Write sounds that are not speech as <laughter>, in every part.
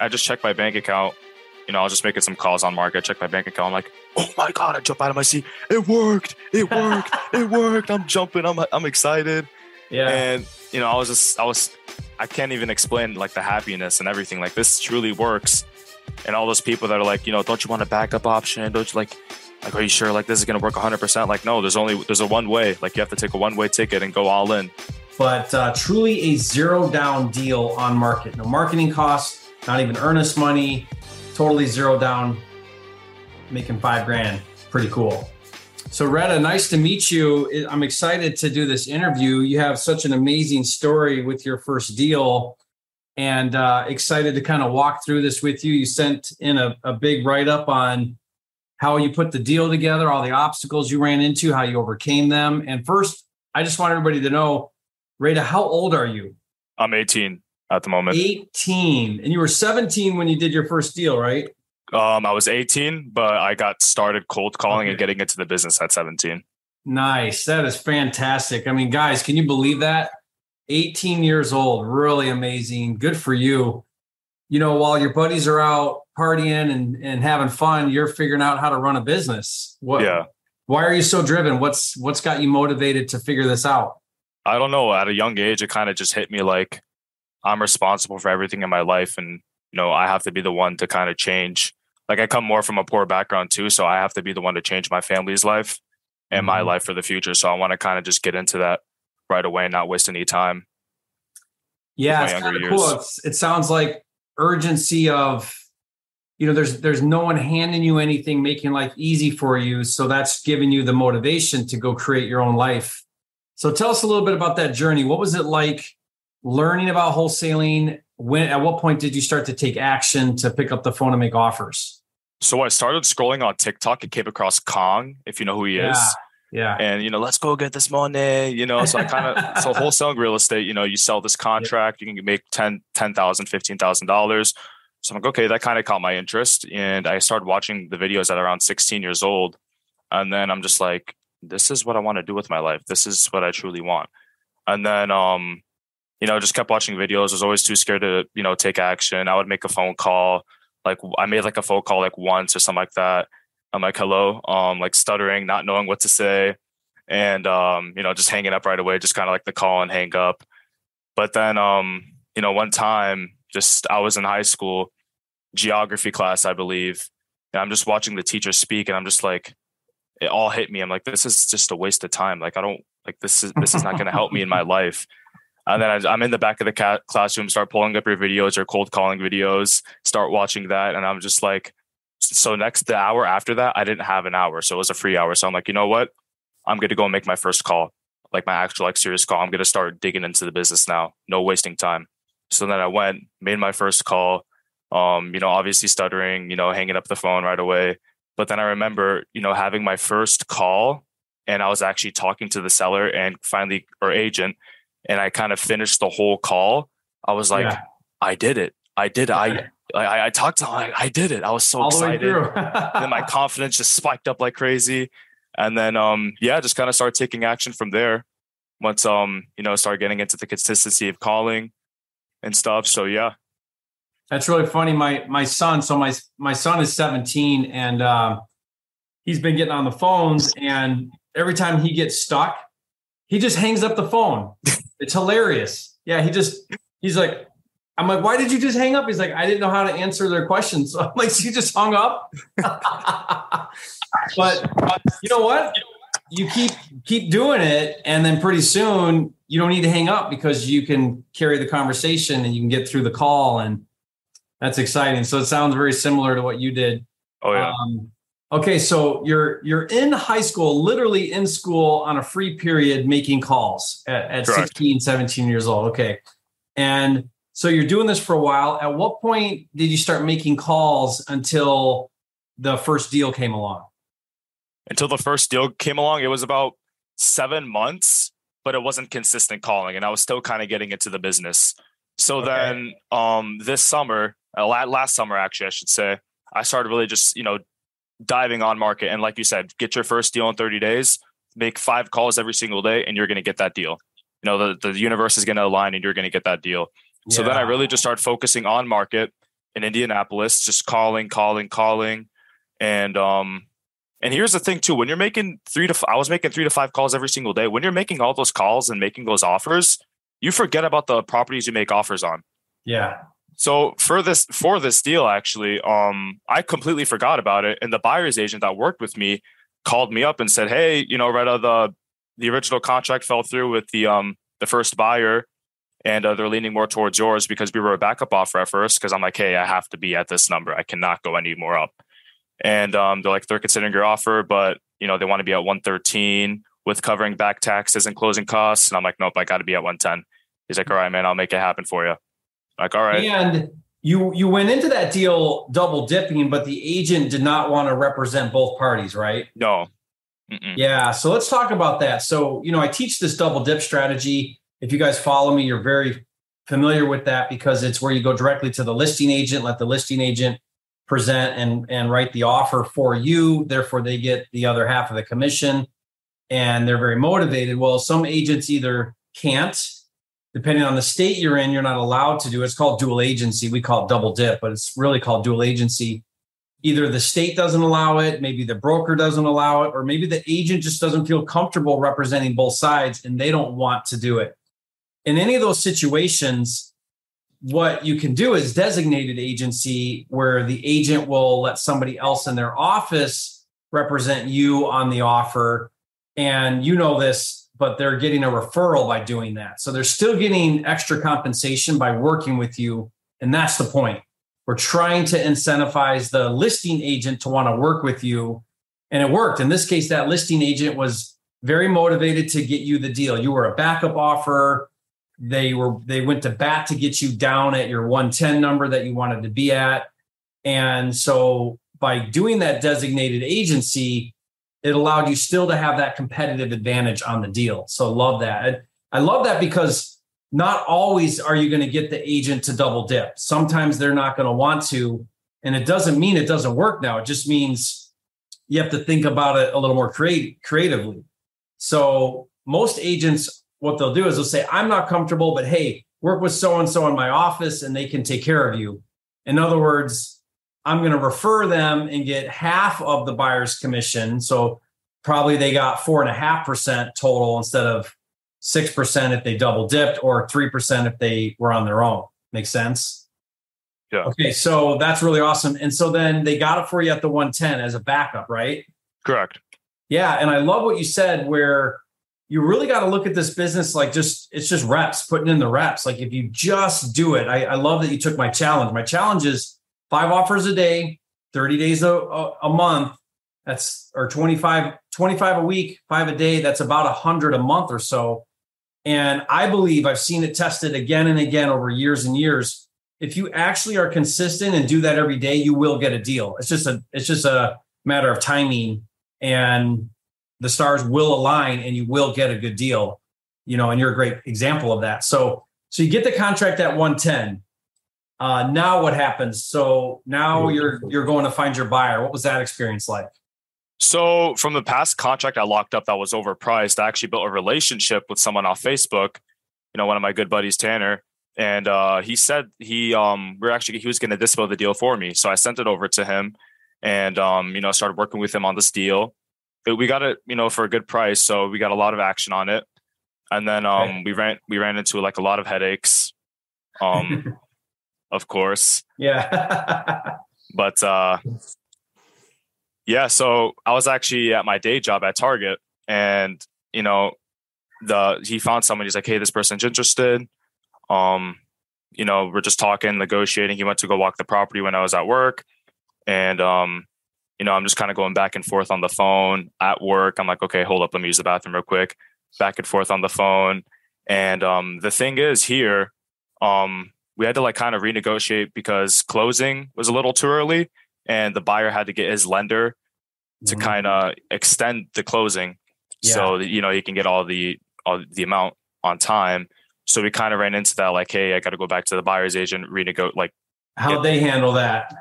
I just checked my bank account. You know, I was just making some calls on market. I checked my bank account. I'm like, oh my god! I jump out of my seat. It worked. It worked. <laughs> it worked. I'm jumping. I'm I'm excited. Yeah. And you know, I was just I was I can't even explain like the happiness and everything. Like this truly works. And all those people that are like, you know, don't you want a backup option? Don't you like like are you sure like this is gonna work 100 percent like no there's only there's a one way like you have to take a one way ticket and go all in but uh, truly a zero down deal on market no marketing costs not even earnest money. Totally zero down. Making five grand. Pretty cool. So Reda nice to meet you. I'm excited to do this interview. You have such an amazing story with your first deal. And uh, excited to kind of walk through this with you. You sent in a, a big write-up on how you put the deal together, all the obstacles you ran into, how you overcame them. And first, I just want everybody to know, Reda, how old are you? I'm 18 at the moment. 18. And you were 17 when you did your first deal, right? Um, I was 18, but I got started cold calling okay. and getting into the business at 17. Nice. That is fantastic. I mean, guys, can you believe that? 18 years old, really amazing. Good for you. You know, while your buddies are out partying and, and having fun, you're figuring out how to run a business. What, yeah. Why are you so driven? What's what's got you motivated to figure this out? I don't know. At a young age, it kind of just hit me like I'm responsible for everything in my life, and you know I have to be the one to kind of change. Like I come more from a poor background too, so I have to be the one to change my family's life and mm-hmm. my life for the future. So I want to kind of just get into that right away and not waste any time. Yeah, it's kind of cool. It's, it sounds like urgency of you know there's there's no one handing you anything making life easy for you so that's giving you the motivation to go create your own life so tell us a little bit about that journey what was it like learning about wholesaling when at what point did you start to take action to pick up the phone and make offers so i started scrolling on tiktok and came across kong if you know who he yeah. is yeah. And, you know, let's go get this money, you know. So I kind of, <laughs> so wholesaling real estate, you know, you sell this contract, you can make 10, $10,000, $15,000. So I'm like, okay, that kind of caught my interest. And I started watching the videos at around 16 years old. And then I'm just like, this is what I want to do with my life. This is what I truly want. And then, um, you know, just kept watching videos. I was always too scared to, you know, take action. I would make a phone call. Like I made like a phone call like once or something like that. I'm like, hello, um, like stuttering, not knowing what to say. And um, you know, just hanging up right away, just kind of like the call and hang up. But then um, you know, one time just I was in high school, geography class, I believe. And I'm just watching the teacher speak and I'm just like, it all hit me. I'm like, this is just a waste of time. Like, I don't like this is this is not going to help me in my <laughs> life. And then I, am in the back of the ca- classroom, start pulling up your videos or cold calling videos, start watching that, and I'm just like, so next the hour after that, I didn't have an hour, so it was a free hour. So I'm like, you know what? I'm going to go and make my first call, like my actual like serious call. I'm going to start digging into the business now. No wasting time. So then I went, made my first call. Um, you know, obviously stuttering, you know, hanging up the phone right away. But then I remember, you know, having my first call and I was actually talking to the seller and finally or agent and I kind of finished the whole call. I was like, yeah. I did it. I did it. I, <laughs> I, I talked to him. I, I did it. I was so All excited. <laughs> then my <laughs> confidence just spiked up like crazy. And then, um, yeah, just kind of started taking action from there. Once, um, you know, started getting into the consistency of calling and stuff. So yeah, that's really funny. My my son, so my my son is 17 and uh, he's been getting on the phones, and every time he gets stuck, he just hangs up the phone. It's hilarious. Yeah, he just he's like, I'm like, why did you just hang up? He's like, I didn't know how to answer their questions. <laughs> So I'm like, so you just hung up. <laughs> but you know what? You keep keep doing it, and then pretty soon you don't need to hang up because you can carry the conversation and you can get through the call and that's exciting. So it sounds very similar to what you did. Oh yeah. Um, okay, so you're you're in high school, literally in school on a free period making calls at, at 16, 17 years old. Okay. And so you're doing this for a while. At what point did you start making calls until the first deal came along? Until the first deal came along, it was about seven months, but it wasn't consistent calling, and I was still kind of getting into the business. So okay. then, um, this summer, uh, last summer actually, I should say, I started really just you know diving on market and like you said, get your first deal in 30 days, make five calls every single day, and you're going to get that deal. You know, the, the universe is going to align and you're going to get that deal. Yeah. So then I really just started focusing on market. in Indianapolis, just calling, calling, calling, and um, and here's the thing too: when you're making three to, I was making three to five calls every single day. When you're making all those calls and making those offers, you forget about the properties you make offers on. Yeah. So for this for this deal, actually, um, I completely forgot about it, and the buyer's agent that worked with me called me up and said, "Hey, you know, Reda, the the original contract fell through with the um the first buyer, and uh, they're leaning more towards yours because we were a backup offer at first. Because I'm like, hey, I have to be at this number. I cannot go any more up. And um, they're like, they're considering your offer, but you know, they want to be at 113 with covering back taxes and closing costs. And I'm like, nope, I got to be at 110. He's like, all right, man, I'll make it happen for you. Like, all right. And you you went into that deal double dipping, but the agent did not want to represent both parties, right? No. Mm-mm. Yeah. So let's talk about that. So you know, I teach this double dip strategy. If you guys follow me, you're very familiar with that because it's where you go directly to the listing agent, let the listing agent present and and write the offer for you. Therefore, they get the other half of the commission, and they're very motivated. Well, some agents either can't depending on the state you're in, you're not allowed to do it. It's called dual agency. We call it double dip, but it's really called dual agency. Either the state doesn't allow it, maybe the broker doesn't allow it, or maybe the agent just doesn't feel comfortable representing both sides and they don't want to do it. In any of those situations, what you can do is designated agency where the agent will let somebody else in their office represent you on the offer. And you know this but they're getting a referral by doing that. So they're still getting extra compensation by working with you. And that's the point. We're trying to incentivize the listing agent to want to work with you. And it worked. In this case, that listing agent was very motivated to get you the deal. You were a backup offer. They were they went to bat to get you down at your 110 number that you wanted to be at. And so by doing that designated agency, it allowed you still to have that competitive advantage on the deal. So love that. I love that because not always are you going to get the agent to double dip. Sometimes they're not going to want to. And it doesn't mean it doesn't work now. It just means you have to think about it a little more creatively. So most agents, what they'll do is they'll say, I'm not comfortable, but hey, work with so and so in my office and they can take care of you. In other words, I'm going to refer them and get half of the buyer's commission. So probably they got four and a half percent total instead of six percent if they double dipped or three percent if they were on their own. Make sense? Yeah. Okay, so that's really awesome. And so then they got it for you at the 110 as a backup, right? Correct. Yeah, and I love what you said where you really got to look at this business like just it's just reps, putting in the reps. Like if you just do it, I, I love that you took my challenge. My challenge is five offers a day, 30 days a, a, month. That's or 25, 25 a week, five a day. That's about a hundred a month or so. And I believe I've seen it tested again and again over years and years. If you actually are consistent and do that every day, you will get a deal. It's just a it's just a matter of timing and the stars will align and you will get a good deal. You know, and you're a great example of that. So so you get the contract at 110 uh, now what happens? So now you're you're going to find your buyer. What was that experience like? So from the past contract I locked up that was overpriced, I actually built a relationship with someone off Facebook. You know, one of my good buddies, Tanner, and uh, he said he um we're actually he was going to dispo the deal for me. So I sent it over to him, and um you know started working with him on this deal. It, we got it you know for a good price, so we got a lot of action on it. And then um okay. we ran we ran into like a lot of headaches. Um <laughs> of course. Yeah. <laughs> but uh, yeah, so I was actually at my day job at Target, and you know, the he found someone. He's like, "Hey, this person's interested." Um, you know, we're just talking, negotiating. He went to go walk the property when I was at work, and um, you know, I'm just kind of going back and forth on the phone at work. I'm like, okay, hold up, let me use the bathroom real quick. Back and forth on the phone, and um, the thing is here, um, we had to like kind of renegotiate because closing was a little too early and the buyer had to get his lender to mm-hmm. kind of extend the closing yeah. so that you know he can get all the all the amount on time. So we kind of ran into that like hey i got to go back to the buyer's agent renegotiate like how they handle that?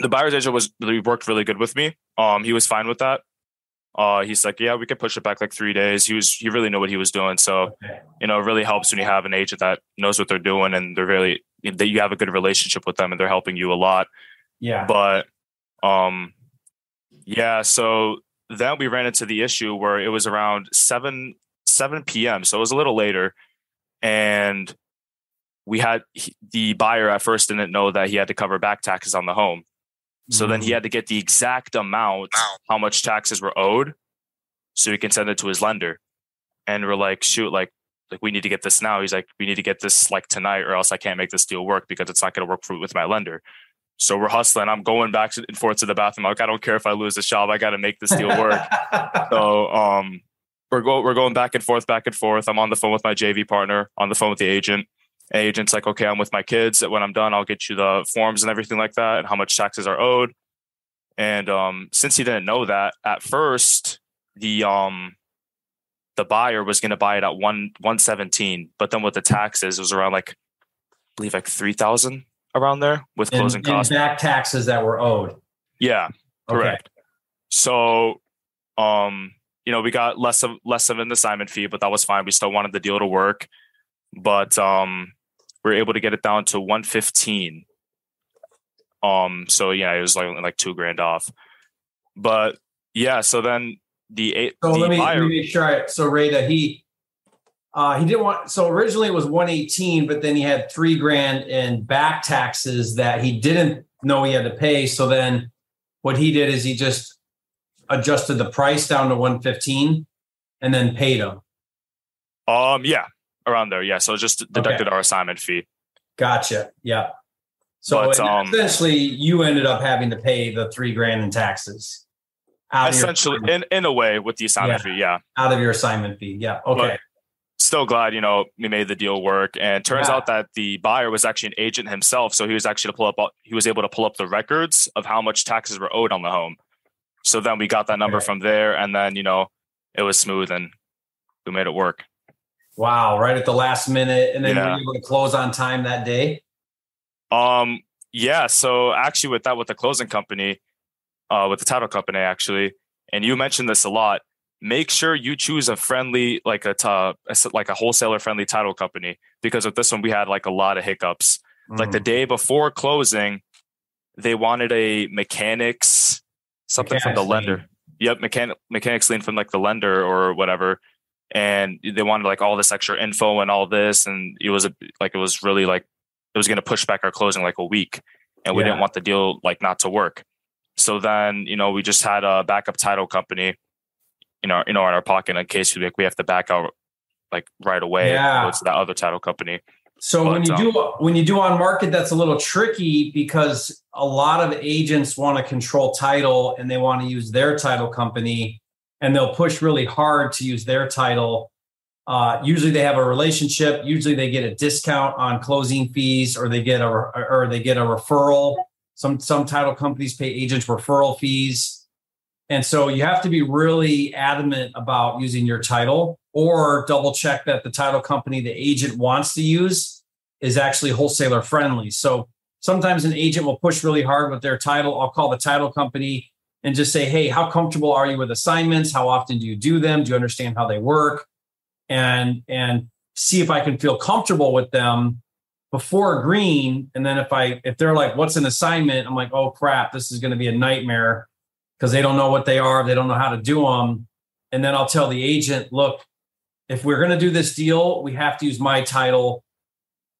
The buyer's agent was really worked really good with me. Um he was fine with that uh, he's like, yeah, we could push it back like three days. He was, he really knew what he was doing. So, you know, it really helps when you have an agent that knows what they're doing and they're really, that you have a good relationship with them and they're helping you a lot. Yeah. But um yeah, so then we ran into the issue where it was around 7 7 p.m. So it was a little later and we had the buyer at first didn't know that he had to cover back taxes on the home. So mm-hmm. then he mm. had to get the exact amount how much taxes were owed so he can send it to his lender. And we're like, shoot, like like we need to get this now. He's like, we need to get this like tonight, or else I can't make this deal work because it's not going to work for, with my lender. So we're hustling. I'm going back and forth to the bathroom. Like I don't care if I lose the job. I got to make this deal work. <laughs> so um, we're going we're going back and forth, back and forth. I'm on the phone with my JV partner, on the phone with the agent. Agent's like, okay, I'm with my kids. That when I'm done, I'll get you the forms and everything like that, and how much taxes are owed. And um, since he didn't know that at first, the um the buyer was going to buy it at one one seventeen, but then with the taxes, it was around like, I believe like three thousand around there with closing and, costs. And back taxes that were owed. Yeah, correct. Okay. So, um, you know, we got less of less of an assignment fee, but that was fine. We still wanted the deal to work, but um, we were able to get it down to one fifteen. Um, so yeah, it was like like two grand off. But yeah, so then the eight. so the let me, buyer, let me make sure. I, so that he uh, he didn't want. So originally it was one eighteen, but then he had three grand in back taxes that he didn't know he had to pay. So then what he did is he just adjusted the price down to one fifteen, and then paid him. Um. Yeah, around there. Yeah. So just deducted okay. our assignment fee. Gotcha. Yeah. So but, um, essentially, you ended up having to pay the three grand in taxes essentially in, in a way with the assignment yeah. fee yeah out of your assignment fee yeah okay but still glad you know we made the deal work and turns yeah. out that the buyer was actually an agent himself so he was actually to pull up he was able to pull up the records of how much taxes were owed on the home so then we got that number okay. from there and then you know it was smooth and we made it work wow right at the last minute and then yeah. were you able to close on time that day um yeah so actually with that with the closing company uh, with the title company actually, and you mentioned this a lot. Make sure you choose a friendly, like a t- like a wholesaler friendly title company, because with this one we had like a lot of hiccups. Mm. Like the mm. day before closing, they wanted a mechanics something mechanics from the lender. Lien. Yep, mechanic mechanics lien from like the lender or whatever, and they wanted like all this extra info and all this, and it was a, like it was really like it was going to push back our closing like a week, and we yeah. didn't want the deal like not to work. So then, you know, we just had a backup title company, you know, you know, in our pocket in case we like we have to back out like right away. Yeah. It's that other title company. So but, when you um, do when you do on market, that's a little tricky because a lot of agents want to control title and they want to use their title company, and they'll push really hard to use their title. Uh, usually they have a relationship. Usually they get a discount on closing fees, or they get a or they get a referral some some title companies pay agents referral fees. And so you have to be really adamant about using your title or double check that the title company the agent wants to use is actually wholesaler friendly. So sometimes an agent will push really hard with their title. I'll call the title company and just say, "Hey, how comfortable are you with assignments? How often do you do them? Do you understand how they work?" And and see if I can feel comfortable with them before agreeing and then if i if they're like what's an assignment i'm like oh crap this is going to be a nightmare because they don't know what they are they don't know how to do them and then i'll tell the agent look if we're going to do this deal we have to use my title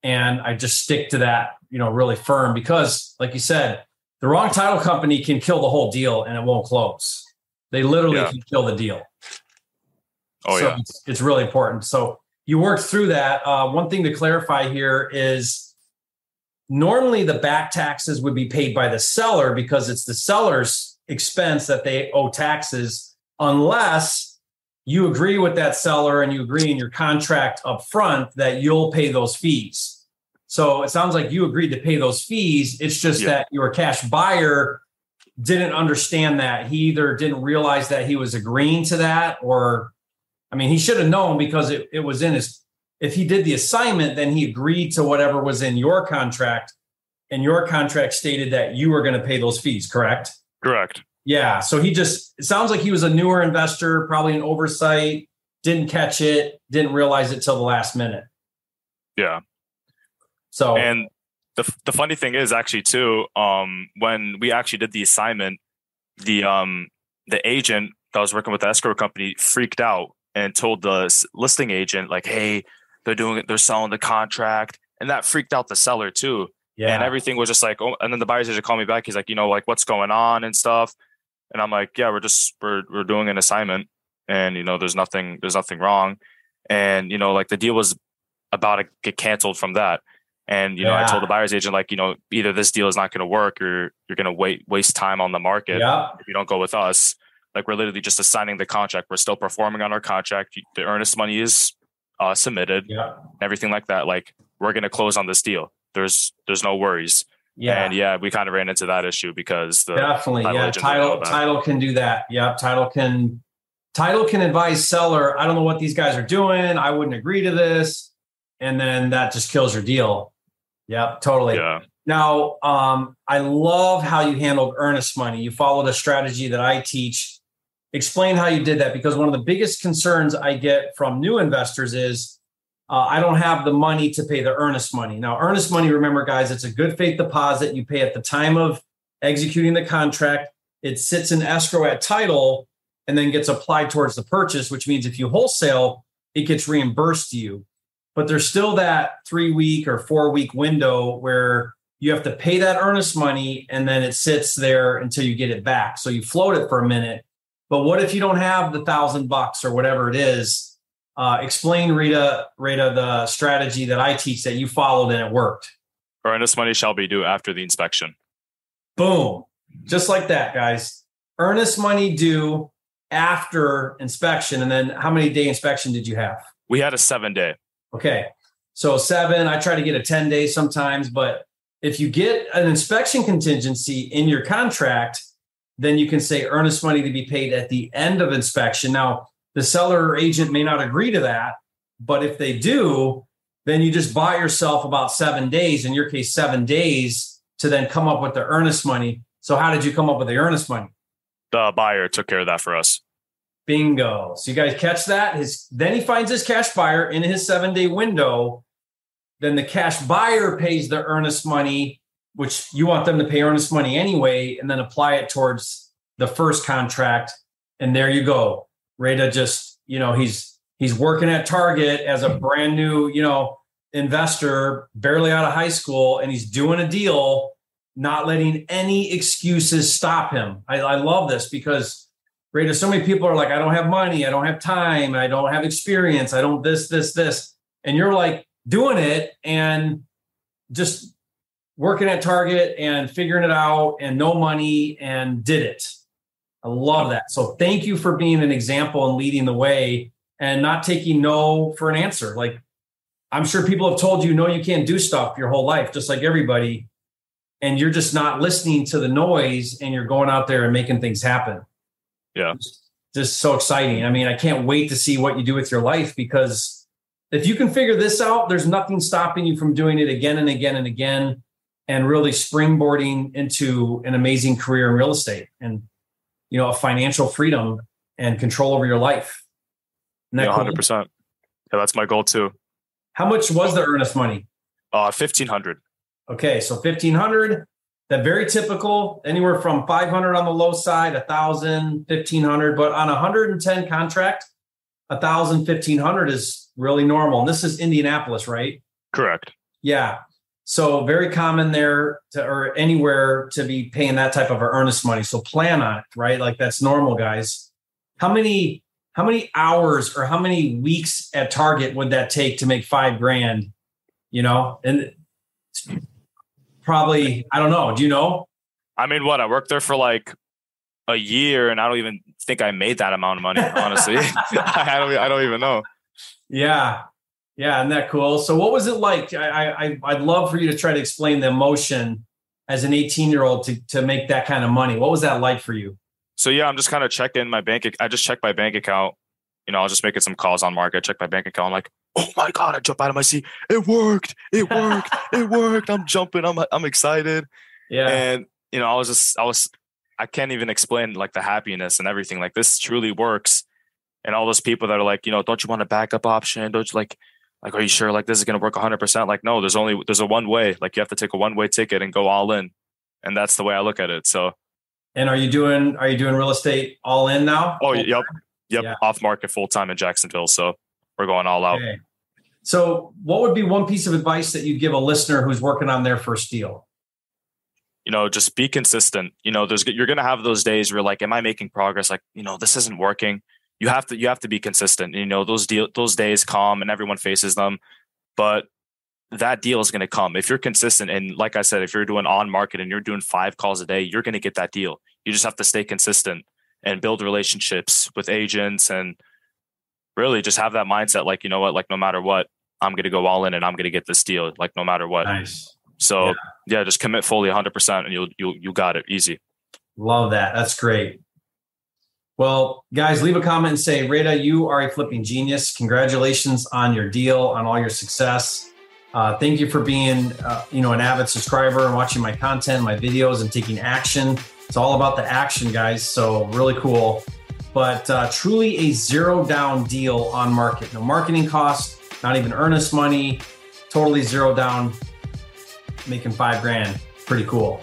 and i just stick to that you know really firm because like you said the wrong title company can kill the whole deal and it won't close they literally yeah. can kill the deal oh so yeah it's, it's really important so you work through that. Uh, one thing to clarify here is normally the back taxes would be paid by the seller because it's the seller's expense that they owe taxes, unless you agree with that seller and you agree in your contract up front that you'll pay those fees. So it sounds like you agreed to pay those fees. It's just yeah. that your cash buyer didn't understand that. He either didn't realize that he was agreeing to that or I mean, he should have known because it, it was in his, if he did the assignment, then he agreed to whatever was in your contract. And your contract stated that you were going to pay those fees, correct? Correct. Yeah. So he just, it sounds like he was a newer investor, probably an oversight, didn't catch it, didn't realize it till the last minute. Yeah. So, and the the funny thing is actually too, um, when we actually did the assignment, the um the agent that was working with the escrow company freaked out and told the listing agent like, "Hey, they're doing it. They're selling the contract," and that freaked out the seller too. Yeah. And everything was just like, oh, and then the buyer's agent called me back. He's like, you know, like what's going on and stuff. And I'm like, yeah, we're just we're we're doing an assignment, and you know, there's nothing there's nothing wrong, and you know, like the deal was about to get canceled from that. And you know, yeah. I told the buyer's agent like, you know, either this deal is not going to work, or you're going to wait waste time on the market yeah. if you don't go with us. Like we're literally just assigning the contract. We're still performing on our contract. The earnest money is uh, submitted, yeah. everything like that. Like we're going to close on this deal. There's there's no worries. Yeah. And yeah, we kind of ran into that issue because the definitely title yeah title title can do that. Yep, title can title can advise seller. I don't know what these guys are doing. I wouldn't agree to this, and then that just kills your deal. Yep, totally. Yeah. Now, um, I love how you handled earnest money. You followed a strategy that I teach. Explain how you did that because one of the biggest concerns I get from new investors is uh, I don't have the money to pay the earnest money. Now, earnest money, remember, guys, it's a good faith deposit you pay at the time of executing the contract. It sits in escrow at title and then gets applied towards the purchase, which means if you wholesale, it gets reimbursed to you. But there's still that three week or four week window where you have to pay that earnest money and then it sits there until you get it back. So you float it for a minute. But what if you don't have the thousand bucks or whatever it is? Uh, explain, Reda, Reda, the strategy that I teach that you followed and it worked. Earnest money shall be due after the inspection. Boom. Just like that, guys. Earnest money due after inspection. And then how many day inspection did you have? We had a seven day. Okay. So seven, I try to get a 10 day sometimes, but if you get an inspection contingency in your contract, then you can say earnest money to be paid at the end of inspection. Now, the seller or agent may not agree to that, but if they do, then you just buy yourself about seven days, in your case, seven days to then come up with the earnest money. So, how did you come up with the earnest money? The buyer took care of that for us. Bingo. So you guys catch that? His then he finds his cash buyer in his seven day window. Then the cash buyer pays the earnest money, which you want them to pay earnest money anyway, and then apply it towards the first contract. And there you go. Reda just, you know, he's he's working at Target as a brand new, you know, investor, barely out of high school, and he's doing a deal, not letting any excuses stop him. I, I love this because Reda, so many people are like, I don't have money, I don't have time, I don't have experience, I don't this, this, this. And you're like doing it and just working at Target and figuring it out and no money and did it. I love that. So thank you for being an example and leading the way and not taking no for an answer. Like I'm sure people have told you no, you can't do stuff your whole life, just like everybody. And you're just not listening to the noise and you're going out there and making things happen. Yeah. Just so exciting. I mean, I can't wait to see what you do with your life because if you can figure this out, there's nothing stopping you from doing it again and again and again and really springboarding into an amazing career in real estate. And you know, a financial freedom and control over your life. Yeah, hundred percent. Yeah, that's my goal too. How much was the earnest money? Uh, fifteen hundred. Okay, so fifteen hundred. That very typical, anywhere from five hundred on the low side, a thousand, fifteen hundred. But on a hundred and ten contract, a thousand, fifteen hundred is really normal. And this is Indianapolis, right? Correct. Yeah. So very common there to, or anywhere to be paying that type of earnest money. So plan on it, right? Like that's normal, guys. How many how many hours or how many weeks at Target would that take to make five grand? You know, and probably I don't know. Do you know? I mean, what I worked there for like a year, and I don't even think I made that amount of money. Honestly, <laughs> <laughs> I don't. I don't even know. Yeah, yeah, isn't that cool? So, what was it like? I, I I'd love for you to try to explain the emotion as an 18 year old to to make that kind of money. What was that like for you? So yeah, I'm just kind of checking my bank. I just checked my bank account. You know, I was just making some calls on market. Check my bank account. I'm like, oh my god! I jump out of my seat. It worked. It worked. <laughs> it worked. I'm jumping. I'm I'm excited. Yeah. And you know, I was just I was I can't even explain like the happiness and everything. Like this truly works. And all those people that are like, you know, don't you want a backup option? Don't you like like, are you sure like this is going to work 100%? Like, no, there's only, there's a one way. Like, you have to take a one way ticket and go all in. And that's the way I look at it. So, and are you doing, are you doing real estate all in now? Oh, yep. Yep. Yeah. Off market full time in Jacksonville. So we're going all out. Okay. So, what would be one piece of advice that you'd give a listener who's working on their first deal? You know, just be consistent. You know, there's you're gonna have those days where like, am I making progress? Like, you know, this isn't working you have to you have to be consistent. You know, those deal those days come and everyone faces them, but that deal is going to come if you're consistent. And like I said, if you're doing on market and you're doing five calls a day, you're going to get that deal. You just have to stay consistent and build relationships with agents and really just have that mindset. Like, you know what, like no matter what, I'm going to go all in and I'm going to get this deal. Like no matter what. Nice. So yeah, yeah just commit fully 100 percent and you'll, you'll you got it easy. Love that. That's great. Well, guys, leave a comment and say, Reda, you are a flipping genius. Congratulations on your deal, on all your success. Uh, thank you for being, uh, you know, an avid subscriber and watching my content, my videos, and taking action. It's all about the action, guys. So really cool. But uh, truly a zero down deal on market. No marketing costs, not even earnest money. Totally zero down, making five grand. Pretty cool.